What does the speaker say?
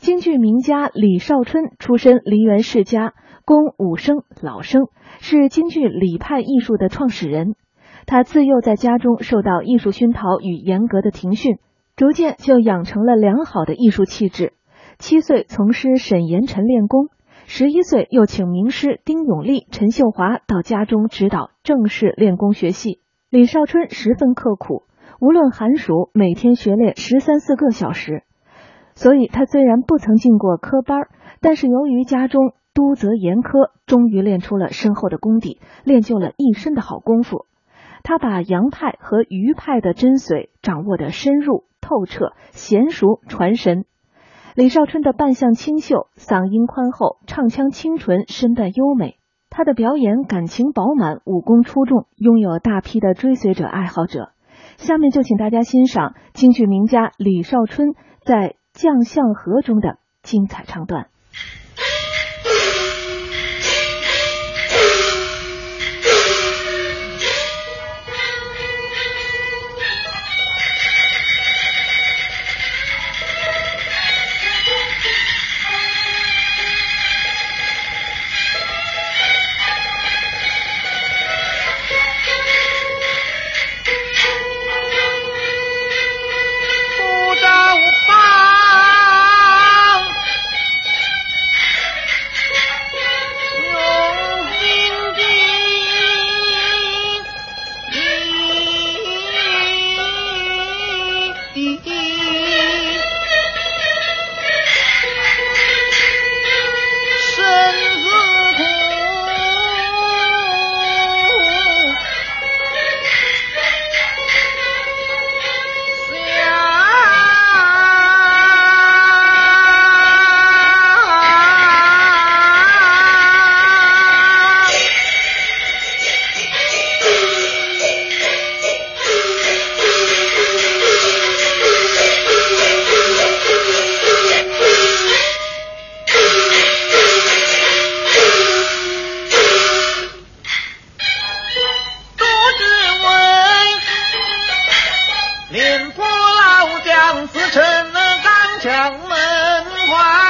京剧名家李少春出身梨园世家，工武生、老生，是京剧李派艺术的创始人。他自幼在家中受到艺术熏陶与严格的庭训，逐渐就养成了良好的艺术气质。七岁从师沈延辰练功，十一岁又请名师丁永利、陈秀华到家中指导正式练功学戏。李少春十分刻苦，无论寒暑，每天学练十三四个小时。所以他虽然不曾进过科班，但是由于家中督责严苛，终于练出了深厚的功底，练就了一身的好功夫。他把杨派和余派的真髓掌握的深入透彻、娴熟传神。李少春的扮相清秀，嗓音宽厚，唱腔清纯，身段优美。他的表演感情饱满，武功出众，拥有大批的追随者爱好者。下面就请大家欣赏京剧名家李少春在。将相和中的精彩唱段。You. 城刚强门外，